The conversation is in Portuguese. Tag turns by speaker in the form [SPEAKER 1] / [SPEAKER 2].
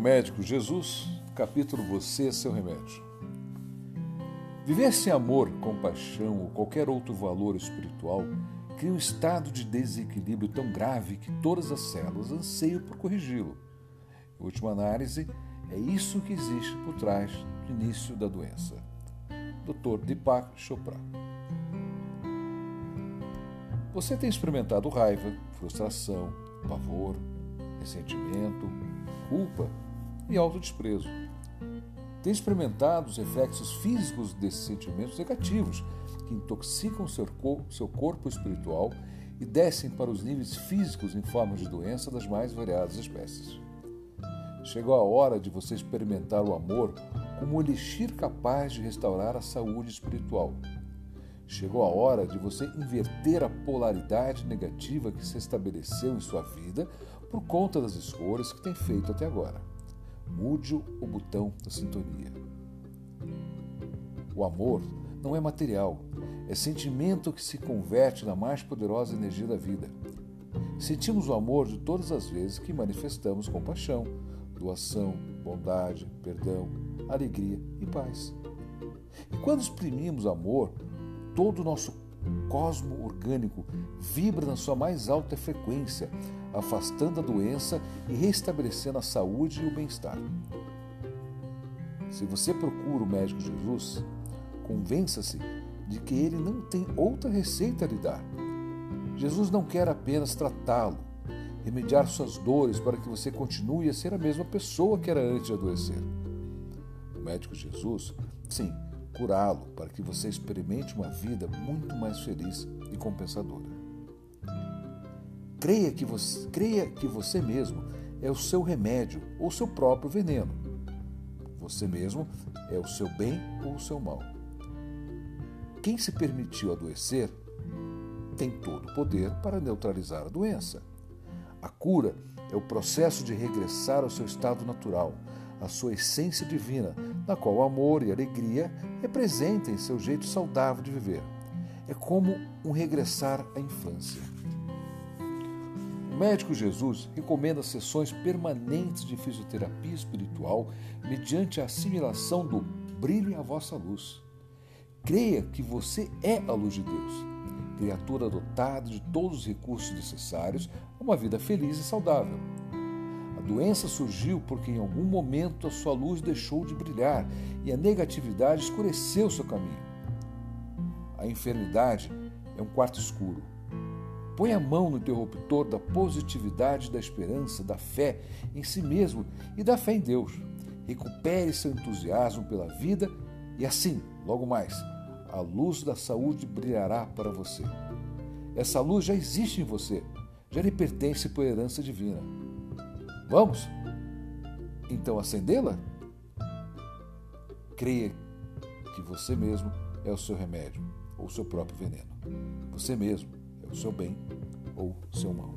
[SPEAKER 1] médico Jesus, capítulo Você é seu remédio. Viver sem amor, compaixão ou qualquer outro valor espiritual cria um estado de desequilíbrio tão grave que todas as células anseiam por corrigi-lo. Em última análise, é isso que existe por trás do início da doença. Dr. Deepak Chopra. Você tem experimentado raiva, frustração, pavor, ressentimento, culpa e autodesprezo. Tem experimentado os reflexos físicos desses sentimentos negativos que intoxicam seu, seu corpo espiritual e descem para os níveis físicos em forma de doença das mais variadas espécies. Chegou a hora de você experimentar o amor como um elixir capaz de restaurar a saúde espiritual. Chegou a hora de você inverter a polaridade negativa que se estabeleceu em sua vida por conta das escolhas que tem feito até agora. Mude o botão da sintonia. O amor não é material, é sentimento que se converte na mais poderosa energia da vida. Sentimos o amor de todas as vezes que manifestamos compaixão, doação, bondade, perdão, alegria e paz. E quando exprimimos amor, todo o nosso cosmo orgânico vibra na sua mais alta frequência, afastando a doença e restabelecendo a saúde e o bem-estar. Se você procura o médico Jesus, convença-se de que ele não tem outra receita a lhe dar. Jesus não quer apenas tratá-lo, remediar suas dores para que você continue a ser a mesma pessoa que era antes de adoecer. O médico Jesus, sim, curá-lo para que você experimente uma vida muito mais feliz e compensadora. Creia que você, creia que você mesmo é o seu remédio ou seu próprio veneno. Você mesmo é o seu bem ou o seu mal. Quem se permitiu adoecer tem todo o poder para neutralizar a doença. A cura é o processo de regressar ao seu estado natural, à sua essência divina, na qual o amor e a alegria representem seu jeito saudável de viver. É como um regressar à infância. O médico Jesus recomenda sessões permanentes de fisioterapia espiritual mediante a assimilação do brilho a vossa luz. Creia que você é a luz de Deus, criatura dotada de todos os recursos necessários a uma vida feliz e saudável. Doença surgiu porque em algum momento a sua luz deixou de brilhar e a negatividade escureceu seu caminho. A enfermidade é um quarto escuro. Põe a mão no interruptor da positividade, da esperança, da fé em si mesmo e da fé em Deus. Recupere seu entusiasmo pela vida e assim, logo mais, a luz da saúde brilhará para você. Essa luz já existe em você, já lhe pertence por herança divina. Vamos? Então acendê-la? Creia que você mesmo é o seu remédio ou o seu próprio veneno. Você mesmo é o seu bem ou o seu mal.